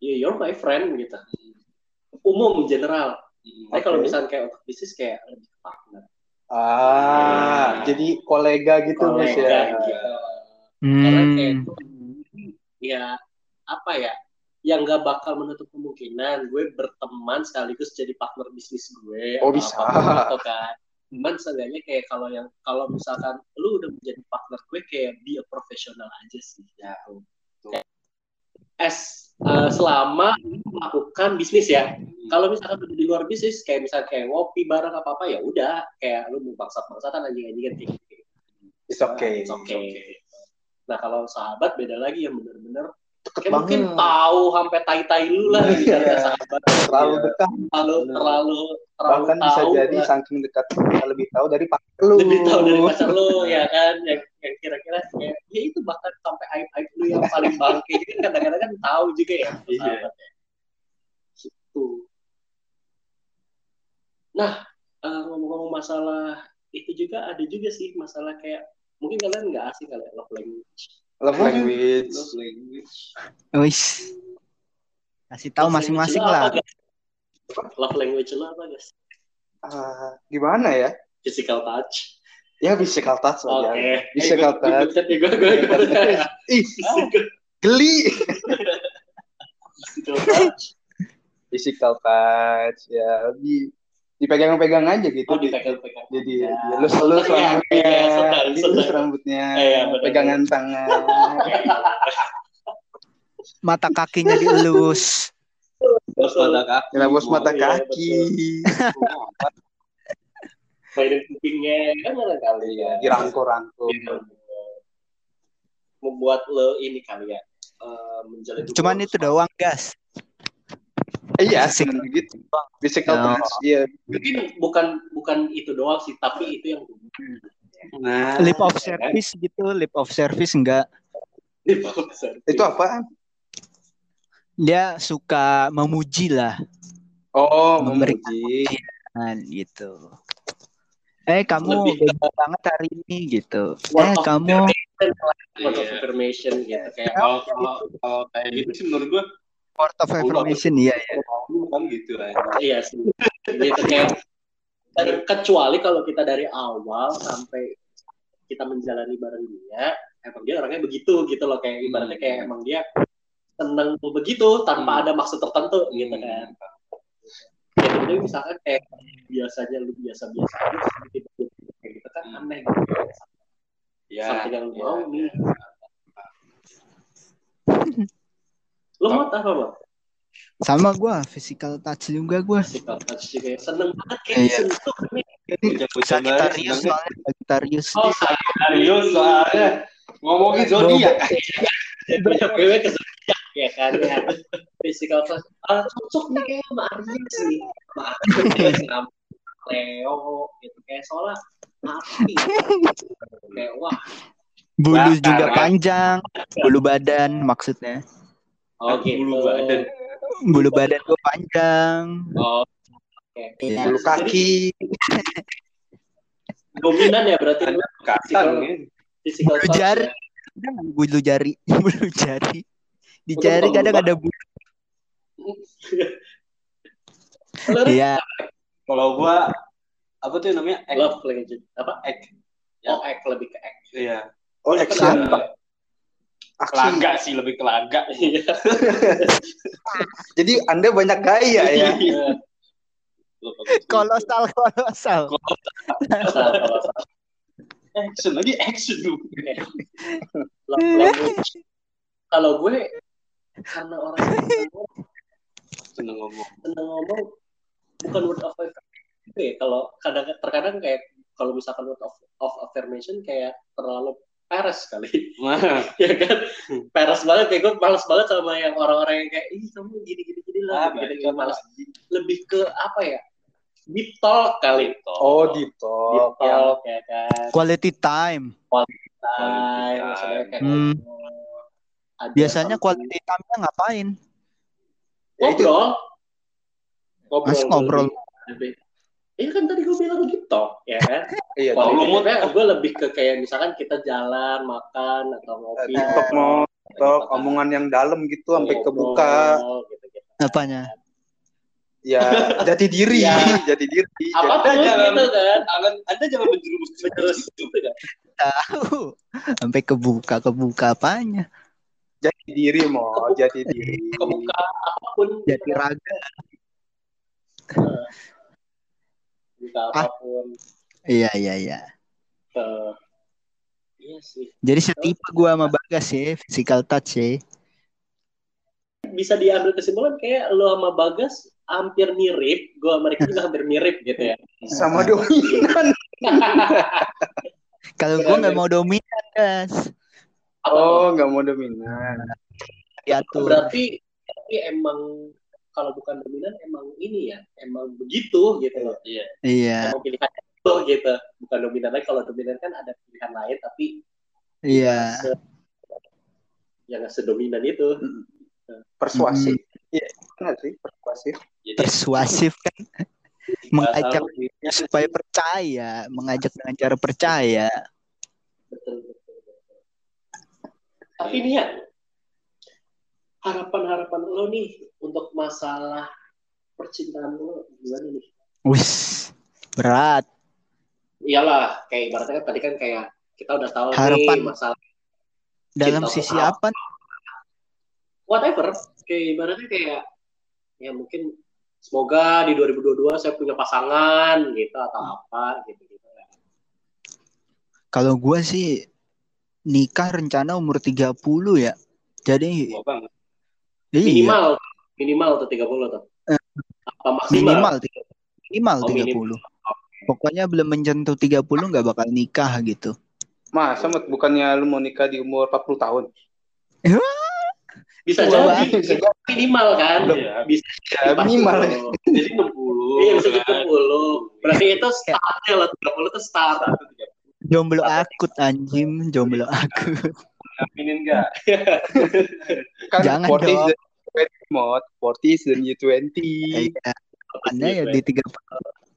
B: ya you're my friend gitu. Umum general.
D: Hmm.
B: Tapi kalau
C: Oke.
B: misalnya kayak untuk bisnis kayak lebih ke partner.
C: Ah, jadi kolega gitu mas
B: Kolega
C: ya.
B: gitu. Karena kayak
A: Hmm.
B: itu ya apa ya yang nggak bakal menutup kemungkinan gue berteman sekaligus jadi partner bisnis gue
C: Oh,
B: atau
C: bisa.
B: apa pun gitu kan cuman seenggaknya kayak kalau yang kalau misalkan lu udah menjadi partner gue kayak be a professional aja sih ya as uh, selama lu melakukan bisnis ya kalau misalkan udah di luar bisnis kayak misalnya kayak ngopi bareng apa apa ya udah kayak lu mau bangsat bangsatan anjing anjingan kayak gitu
C: It's okay.
B: It's okay. Nah kalau sahabat beda lagi yang bener-bener
C: Deket
B: kayak mungkin
C: banget.
B: tahu sampai tai-tai lu lah gitu
C: Iya.
B: ya sahabat.
C: Terlalu
B: Iya.
C: dekat.
B: Terlalu terlalu terlalu
C: Bahkan bisa
B: tahu
C: jadi
B: lah.
C: saking dekat lebih tahu dari pacar lu.
B: lebih tahu dari pacar lu ya kan yang, yang kira-kira kayak ya itu bahkan lu yang paling bangke gitu kadang-kadang kan tahu juga ya
D: Iya.
B: ya. Gitu. Nah eh, ngomong-ngomong masalah itu juga ada juga sih masalah kayak mungkin kalian nggak asing kali ya, love language
C: Love language.
D: Love language.
A: Wis. Kasih tahu masing-masing lah.
B: apa? Love language lo apa guys?
C: Ah, gimana ya?
B: Physical touch.
C: Ya physical touch aja. Physical
B: Eh,
C: touch.
B: gue gue gue.
C: Ih,
B: Physical-
C: geli.
B: Physical touch.
C: Physical touch ya di dipegang-pegang aja gitu.
B: Oh dipegang-pegang.
C: Jadi
B: Ya.
C: dilus-lus
B: Iya,
C: rambutnya,
B: iya, sedang,
C: dilus rambutnya,
B: Iya, benar.
C: pegangan tangan.
A: Mata kakinya dielus.
D: Bos mata kaki.
C: Ngelabos mata
B: Iya,
C: kaki.
B: Mainin kupingnya kan mana kali ya.
C: Dirangkul-rangkul.
B: Iya. Membuat lo ini kali ya. eh, menjalin
A: Cuman itu doang, gas.
C: Iya, cuman gitu. Physical
A: Oh.
C: touch. Iya.
B: Mungkin bukan bukan itu doang sih, tapi itu yang
D: Nah,
A: Lip of service gitu, lip of service enggak.
C: Itu apaan?
A: Dia suka memuji lah.
C: Oh,
A: Memberikan
C: memuji.
A: Nah, gitu. Eh, kamu
B: Lebih
A: beda banget hari ini gitu.
B: Word
A: Eh, kamu
B: Word of
D: Iya.
B: affirmation gitu kayak
D: kalau kalau kalau kayak gitu sih menurut gue
A: word of affirmation iya ya.
D: kan gitu lah.
B: iya sih gitu kayak kecuali kalau kita dari awal sampai kita menjalani bareng dia emang dia orangnya begitu gitu loh kayak ibaratnya kayak emang dia seneng begitu tanpa
D: Hmm.
B: ada maksud tertentu gitu kan ya jadi misalkan kayak biasanya lu biasa-biasa aja tiba-tiba kayak gitu kan
D: Hmm.
B: aneh gitu
D: Ya.
B: Something yang lu
D: ya,
B: mau
D: ya.
B: nih. lu mau apa bang
A: Sama gua physical touch juga gua.
B: physical touch juga ya. seneng banget kayak
A: Iya.
B: disentuh nih
D: senangnya.
A: soalnya Sagittarius.
B: oh
D: Serius soalnya ngomongin zodiak.
B: ya ke zodiak ya kan ya physical touch ah cocok nih kayak sama Aries nih sama Aries sama Leo gitu kayak soalnya api kayak wah
A: Bulu
D: Bakar,
A: juga
D: kan?
A: panjang, bulu badan maksudnya.
B: oh gitu
D: Bulu badan.
A: Bulu badan gua panjang.
B: oh oke
A: Iya.
C: Bulu kaki.
B: dominan ya berarti
D: Kacang nih.
B: physical
A: Bulu jari.
B: ya.
A: Bulu jari, bulu jari. Di
B: Untuk
A: jari
B: bulu
A: kadang ada bulu. Iya,
D: Kalau gua apa tuh namanya? Ek.
B: love language apa
D: Ek.
B: oh act lebih ke act
D: Iya.
C: Oh, action.
D: Kelaga sih lebih kelaga.
B: Iya.
C: Jadi Anda banyak gaya ya.
A: kolosal kolosal.
B: Salah, salah, salah.
D: Action lagi action lu.
B: Love language. Kalau gue karena orang seneng
D: Seneng ngomong.
B: seneng ngomong bukan word of affirmation ya. Kalau kadang terkadang kayak kalau misalkan word of, of affirmation kayak terlalu peres kali.
D: Nah,
B: ya kan? Peres banget kayak gue males banget sama yang orang-orang yang kayak ih kamu gini gini gini lah.
D: Ah,
B: gitu,
D: bacot
B: males. Lebih ke apa ya? Deep talk kali.
C: Oh, deep
B: deep
C: talk.
B: talk ya kan?
A: Quality time.
B: Time, maksudnya kayak
A: Hmm.
B: Ada
A: Biasanya quality time-nya ngapain?
B: ngobrol ngobrol
A: Mas ngobrol.
B: Iya kan tadi gue bilang gitu, ya kan?
C: Iya,
B: Kalau
D: lu
B: gue lebih ke kayak misalkan kita jalan, makan atau ngopi.
C: talk mau talk omongan yang dalam gitu sampai kebuka.
B: Gitu, gitu.
A: Apanya?
C: Ya, jati diri,
B: Iya.
C: jati diri.
B: Apa tuh gitu kan?
D: Anda, anda jangan menjerumus
B: Terus gitu kan?
A: Tahu. Sampai kebuka kebuka apanya?
C: Jati diri mau, jati diri.
B: Kebuka apa pun.
A: Jadi raga. Ah.
B: apa pun.
A: Iya iya iya.
B: Eh, iya sih.
A: Jadi setipe gua sama Bagas ya, physical touch ya.
B: Bisa diambil kesimpulan kayak lo sama Bagas hampir mirip, gue sama Ricky juga hampir mirip gitu ya.
C: Sama dominan.
A: Kalau gua nggak mau dominan, guys.
B: Apa tuh?
C: Oh, nggak mau dominan.
A: Diatur.
B: berarti berarti emang kalau bukan dominan emang ini ya emang begitu gitu loh
D: Iya.
A: Iya,
B: emang pilihan itu gitu bukan dominan lagi kalau dominan kan ada pilihan lain tapi
A: iya.
B: se- yang sedominan itu
C: Persuasif. Iya, benar sih, persuasif.
D: Jadi
A: Persuasif kan mengajak supaya percaya, mengajak dengan cara percaya.
B: betul, betul, betul. Tapi nih ya harapan-harapan lo nih untuk masalah percintaan lo gimana nih
A: Wis, berat.
B: iyalah kayak ibaratnya kan tadi kan kayak kita udah tahu
A: Harapan.
B: nih masalah
A: Dalam
B: Cinta
A: sisi apa?
B: whatever kayak ibaratnya kayak ya mungkin semoga di 2022 saya punya pasangan gitu atau apa gitu gitu
A: Kalau gua sih nikah rencana umur 30 ya. Jadi
D: gua banget.
A: iya,
B: minimal minimal tuh 30 tuh
A: Eh,
B: apa maksimal
A: minimal 30. Minimal
B: Oh,
A: 30.
B: minimal.
A: Pokoknya belum menyentuh 30 nggak bakal nikah gitu.
C: Masa Mat, bukannya lu mau nikah di umur 40 tahun?
B: bisa
A: Tua
B: jadi
C: banget.
B: itu minimal kan
D: Iya.
B: bisa
C: Ya, minimal.
D: Jadi 60.
B: iya bisa
D: kan?
B: 30 berarti itu startnya lah 30 itu start
A: Jomblo akut anjim, jomblo akut.
D: Aminin enggak?
C: Kan
A: Jangan
C: 40 is
A: dong.
C: the new 20 mod, 40 is the new 20.
A: Iya, Anda ya di 30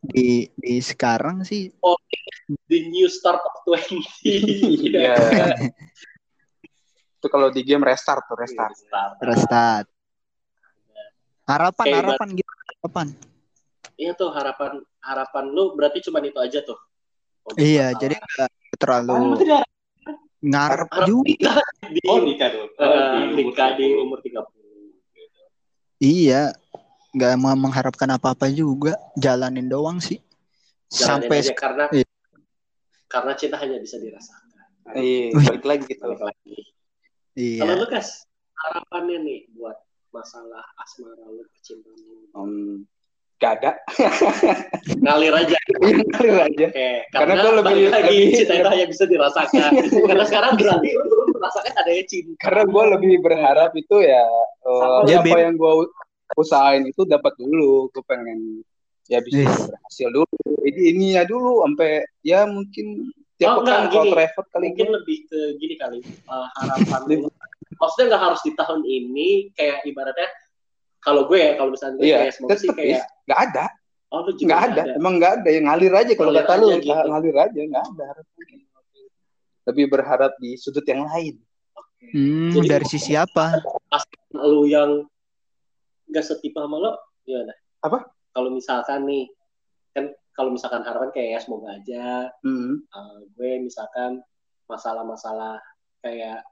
A: di di sekarang sih
B: the new start of 20
C: Iya. Itu kalau di game restart tuh, restart.
B: Start.
A: restart. Harapan,
B: Kayak
A: harapan gitu, harapan.
B: Iya tuh harapan harapan lu berarti cuma itu aja tuh.
A: Iya, jadi nggak terlalu ngarep juga.
B: nikah di
D: Oh, nikah dong.
B: eh,
D: umur
B: nikah di
D: 30.
B: umur 30.
A: Iya, nggak mau mengharapkan apa-apa juga, jalanin doang sih.
B: Jalanin
A: Sampai
B: aja karena
A: Iya.
B: karena cinta hanya bisa dirasakan.
C: Iya, balik lagi gitu.
B: Balik lagi. Kalau
A: iya.
B: lu Kas, harapannya nih buat masalah asmara lu, percintaan lu.
C: Hmm, gak ada.
B: Ngalir aja.
C: Iya, ngalir aja.
B: Oke,
C: Karena
B: karena,
C: gua lebih-
B: lagi cinta itu hanya bisa dirasakan. karena sekarang berarti lu belum merasakan adanya cinta.
C: Karena gue lebih berharap itu ya
A: ya,
C: apa yang gue usahain itu dapat dulu. Gue pengen ya bisa
A: Ih.
C: berhasil dulu. Ini ini ya dulu sampai ya mungkin tiap
B: Oh,
C: pekan kalau travel kali
B: mungkin
C: gue.
B: lebih ke gini kali uh, harapan lu. maksudnya nggak harus di tahun ini kayak ibaratnya kalau gue ya kalau misalnya
C: Iya,
B: kayak semoga sih kayak
C: nggak ada,
B: oh lu
C: nggak ada, emang nggak ada yang ngalir aja kalau kata lu
B: gitu.
C: ngalir aja nggak ada. Lebih berharap di sudut yang lain.
A: Hmm,
B: Jadi-
A: dari sisi apa?
B: lu yang nggak setipe sama lo gimana
C: Apa?
B: kalau misalkan nih kan kalau misalkan harapan kayak ya semoga aja
C: Hmm.
B: uh, gue misalkan masalah-masalah kayak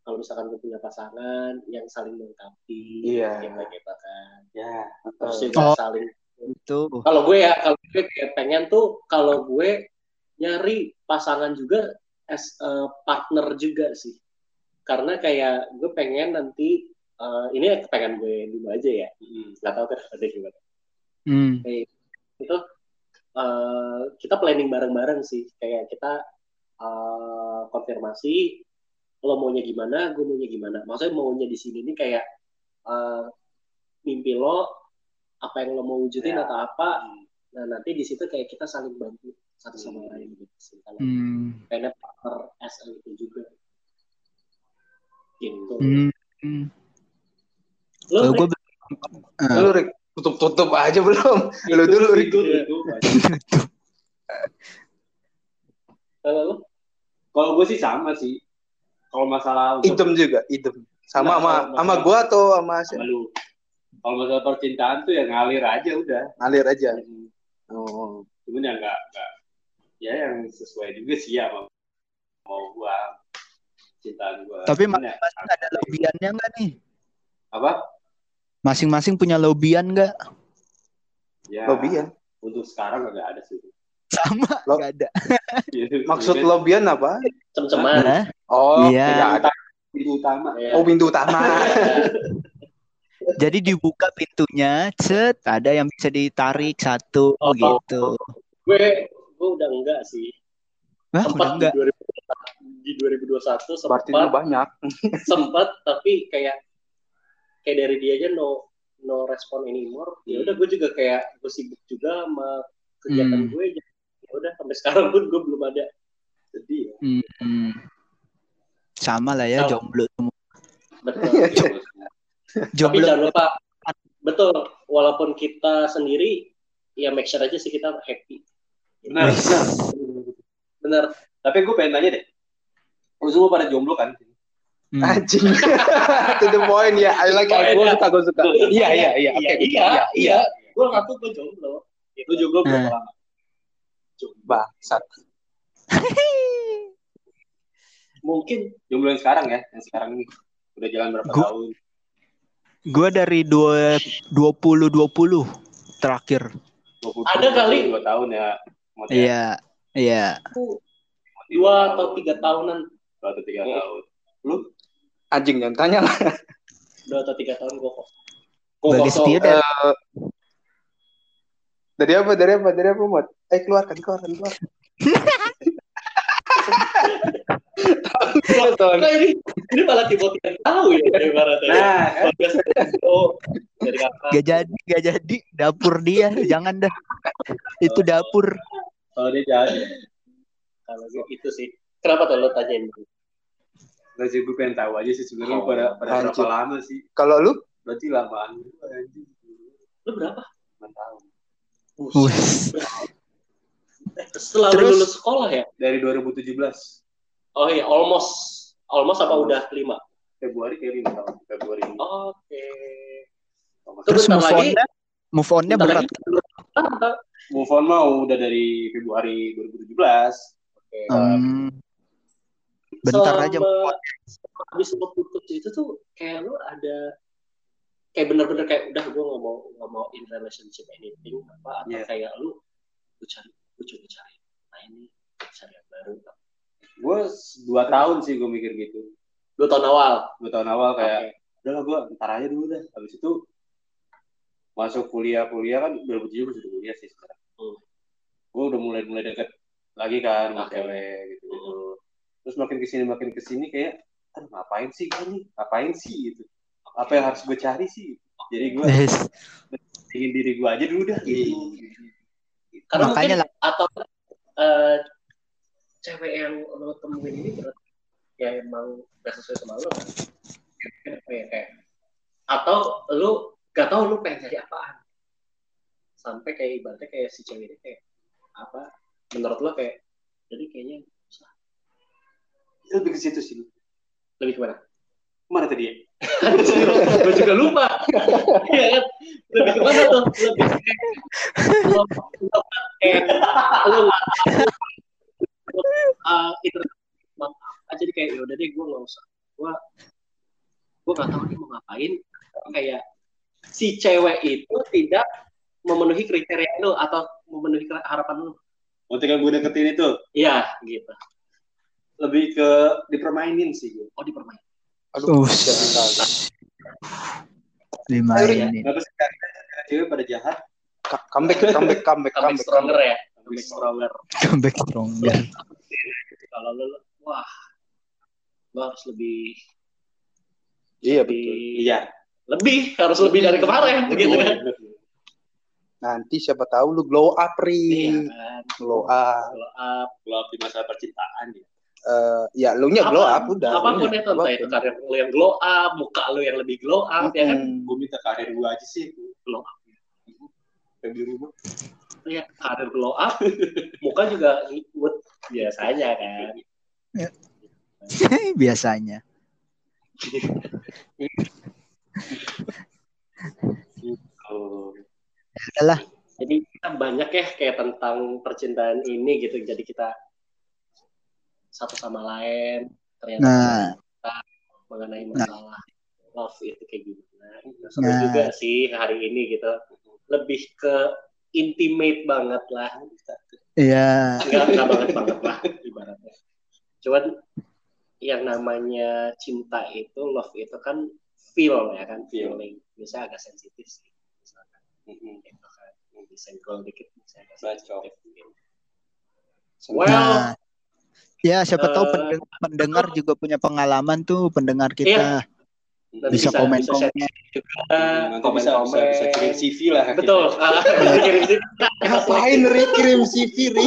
B: kalau misalkan gue punya pasangan yang saling melengkapi
C: Iya.
B: gitu, gitu kan
C: Ya.
B: terus
C: eh,
B: juga
A: Oh.
B: saling
A: Itu.
B: kalau gue ya kalau gue kayak pengen tuh kalau gue nyari pasangan juga as a partner juga sih karena kayak gue pengen nanti eh, ini pengen gue dulu aja ya
D: Hmm.
B: nggak tahu kan ada gimana
A: Hmm.
B: itu eh, kita planning bareng-bareng sih kayak kita eh, konfirmasi lo maunya gimana gue maunya gimana maksudnya maunya di sini nih kayak eh, mimpi lo apa yang lo mau wujudin
D: Ya.
B: atau apa nah nanti di situ kayak kita saling bantu satu sama
D: Hmm.
B: lain gitu sih kalau
A: Hmm.
B: kayaknya partner SL itu juga gitu
A: Hmm. Hmm.
B: lo
A: Kalau
B: Rick,
A: gue
C: Lu Rick, tutup-tutup aja belum? Lu dulu Rick.
D: Itu, itu, itu.
B: kalau lo
D: Kalau gue sih sama sih. Kalau masalah untuk
C: Idem juga, idem. Sama
D: Nah,
C: sama sama gua atau sama
D: sama lu. Kalau masalah percintaan tuh ya ngalir aja udah.
C: ngalir aja.
D: Hmm.
C: Oh.
D: Cuman ya enggak, enggak. Ya yang sesuai juga sih ya sama mau gua cintaan gua.
A: Tapi
D: ya,
A: masing-masing ada lobiannya nggak nih?
D: apa?
A: Masing-masing punya lobian nggak?
D: Ya,
C: Lobian.
D: Untuk sekarang enggak ada sih.
A: Sama,
C: Lo-
A: nggak ada.
C: Maksud
D: Iya.
C: lobian apa?
B: cem-ceman
A: Nah,
C: Oh,
A: Iya.
C: tidak ada.
D: Itu utama.
B: Ya.
C: Oh, pintu utama.
A: jadi dibuka pintunya, set, ada yang bisa ditarik satu
B: Oh.
A: gitu.
B: gue gue udah enggak sih
A: Wah,
B: sempat
A: udah enggak.
B: di 2000 di 2021 sempat
C: Berarti lu banyak.
B: sempat tapi kayak kayak dari dia aja no no respon anymore ya udah gue juga kayak gue sibuk juga sama kegiatan
A: Hmm.
B: gue ya udah sampai sekarang pun gue belum ada
D: Jadi ya.
A: Hmm, hmm. Sama lah ya,
B: Sama.
A: jomblo semua.
B: betul
C: Iya,
B: tapi
A: Jomblo.
B: jangan lupa betul walaupun kita sendiri ya make sure aja sih kita happy
D: Benar, benar.
B: bener
D: Tapi gue pengen tanya deh. Lu semua pada jomblo kan?
A: Hmm.
C: Anjing. to the point ya. I like
B: Point,
C: gue suka gue suka. Iya iya iya.
B: iya
C: Oke,
B: iya iya gue ngaku gue jomblo
D: Lu jomblo berapa
A: Eh.
D: lama?
C: Bangsat.
B: mungkin
D: Jomblo yang sekarang ya, yang sekarang nih. Udah jalan berapa
A: Gua-
D: tahun?
A: Gue dari dua, 2020 terakhir.
D: 20,
B: Ada kali.
D: 2 tahun ya. Ya,
A: Iya, iya.
B: dua atau tiga tahunan
D: Dua atau tiga
B: Iya.
D: tahun.
C: Anjing jangan tanya lah.
B: dua atau tiga tahun gue kok Gua
A: Bagi
B: kosong.
A: Dari
C: apa? Dari apa? Dari apa, Mot? Eh, keluarkan, keluarkan, keluarkan.
B: Nah, ini, ini malah Timothy yang tahu ya dari barat.
D: Nah, kan?
B: Oh, dari?
A: Gak jadi, gak jadi. Dapur dia, jangan dah. Itu dapur.
D: kalau dia jadi.
B: Kalau gue itu sih. Kenapa tuh lo tanyain?
D: Nggak sih, gue pengen tahu aja sih sebenarnya lu
B: Oh,
D: pada, pada berapa lama sih?
C: Kalau lu
D: Berarti lamaan.
B: Lo berapa?
D: 6 tahun.
B: Setelah
A: Terus?
B: lulus sekolah ya?
D: Dari 2017
B: Oh iya, almost. Almost apa
D: Almost.
B: udah lima?
D: Februari kayak 5 tahun. Februari.
B: Oke.
D: Almost.
A: Terus
B: bentar
A: move
B: lagi-
A: on-nya, move on-nya berat.
B: lagi-
D: Move on mah udah dari Februari 2017.
B: Oke.
A: Hmm. Bentar
B: Selama-
A: aja move on.
B: Habis lo putus itu tuh kayak lo ada kayak bener-bener kayak udah gue nggak mau nggak mau in relationship anything apa atau
D: Iya.
B: kayak lu gue cari gue coba cari nah ini cari yang baru
D: Gue 2 tahun sih gue mikir gitu.
B: dua tahun awal
D: 2 tahun awal kayak
B: Oke.
D: udah lah gue ntar aja dulu dah. Habis itu masuk kuliah-kuliah kan 2007 gue sudah kuliah sih sekarang.
B: Hmm.
D: Gue udah mulai mulai deket lagi kan sama
B: Oke.
D: cewek gitu.
B: Hmm.
D: Terus makin ke sini makin ke sini kayak aduh ngapain sih gue nih? Ngapain sih gitu? Apa yang harus gue cari sih? Jadi gue
A: Yes.
D: ingin diri gue aja dulu dah gitu.
B: karena
A: Makanya
B: mungkin atau eh, cewek yang lo temuin ini berarti ya emang gak sesuai sama lo kan ya kayak atau lu gak tahu lu pengen cari apaan sampai kayak ibaratnya kayak si cewek ini kayak apa menurut lo kayak jadi kayaknya
D: Lebih ke situ sih.
B: lebih ke
D: mana Mana tadi ya?
B: Gue juga lupa. Iya kan? Lebih ke mana tuh? Lebih nggak tahu uh, itu jadi kayak yaudah deh gue nggak usah. Gue gue nggak tahu dia mau ngapain. Kayak si cewek itu tidak memenuhi kriteria lo atau memenuhi harapan lo
D: Ketika gue deketin itu?
B: Iya gitu.
D: Lebih ke dipermainin sih gue.
B: oh dipermain
C: aduh.
A: Lima ini.
D: Sih kan cewek pada jahat?
C: Comeback, comeback, comeback,
B: comeback stronger ya comeback stronger
A: Comeback stronger.
B: kalau lu wah lu harus lebih
C: Iya
B: lebih
C: betul.
D: Iya.
B: lebih harus lebih dari kemarin gitu kan
C: Nanti siapa tahu lu glow up
B: iya
C: ri.
B: kan
C: Glow up.
B: Kalau up
D: Kalau di masa percintaan ya.
C: Eh, ya lu nya glow up udah. apa pun
B: itu entah itu karir lu yang glow up muka lu yang lebih glow up ya kan.
D: Gue minta karir gue aja sih.
B: glow up
D: Kayak di rumah.
B: ya karir glow up muka juga ikut biasanya kan
A: Biasanya.
D: Oh.
A: Adalah.
B: jadi kita banyak ya kayak tentang percintaan ini gitu jadi kita satu sama lain ternyata
A: Nah,
B: mengenai masalah love itu kayak gimana. Seru
A: Nah.
B: juga sih hari ini gitu. Lebih ke intimate banget lah.
A: Iya.
B: nggak nggak banget banget lah ibaratnya. Cuman yang namanya cinta itu love itu kan feel ya kan
D: Feel.
B: feeling. Bisa agak sensitif sih misalkan.
D: Mm-mm.
B: gitu kan. Disenggol dikit bisa agak sensitif gitu. well
A: Nah, ya siapa tahu
B: eh,
A: pendeng- pendengar juga punya pengalaman tuh pendengar kita
B: nanti
A: bisa
B: bisa-
A: komen
B: bisa
A: komen.
B: juga
D: Nanti bisa, bisa, bisa kirim CV lah.
B: betul bisa kirim CV.
C: Ngapain ri kirim CV ri?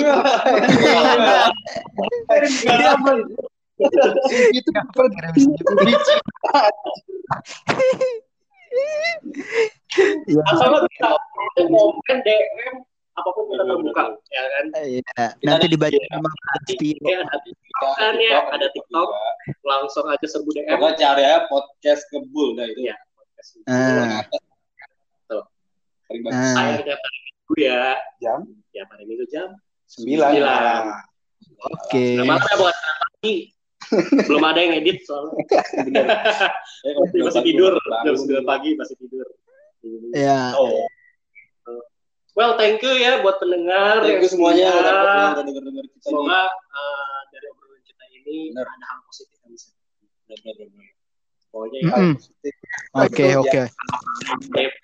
C: CV itu apa?
A: Iya.
B: asal kita komen DM apa pun kita terbuka ya kan?
A: Iya. Nanti dibaca sama Tio.
B: ya ada TikTok kan ya ada TikTok. langsung aja serbu DM
D: Pokoknya cari aja podcast kebul dah itu.
B: Iya.
A: Nah,
D: Paling bagus.
A: nah,
B: saya tiap hari minggu ya.
C: Jam?
B: Tiap hari minggu jam
C: sembilan.
A: Oke.
B: Malam ya buat pagi belum ada yang edit soalnya. Masih tidur. jam sembilan pagi masih tidur.
A: Ya,
B: oh well thank you ya buat pendengar
D: Thank you semuanya udah denger-denger kita
B: semoga uh, dari obrolan kita ini
D: Benar.
B: ada hal positif yang bisa
D: Benar-benar.
B: pokoknya ya
A: Mm-mm. oke oke.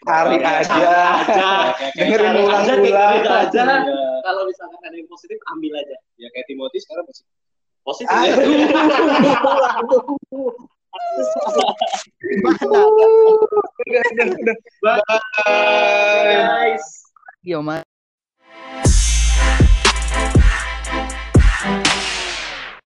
C: Hari aja.
B: aja
C: Dengerin
B: Cari
C: ulang-ulang.
B: aja, dengerin aja.
D: Ya,
B: kalau misalkan ada yang positif ambil aja
D: ya kayak Timothy sekarang masih
B: positif
C: Aduh.
B: ya.
A: Gimana?
B: Bye guys
A: Yo, Mas.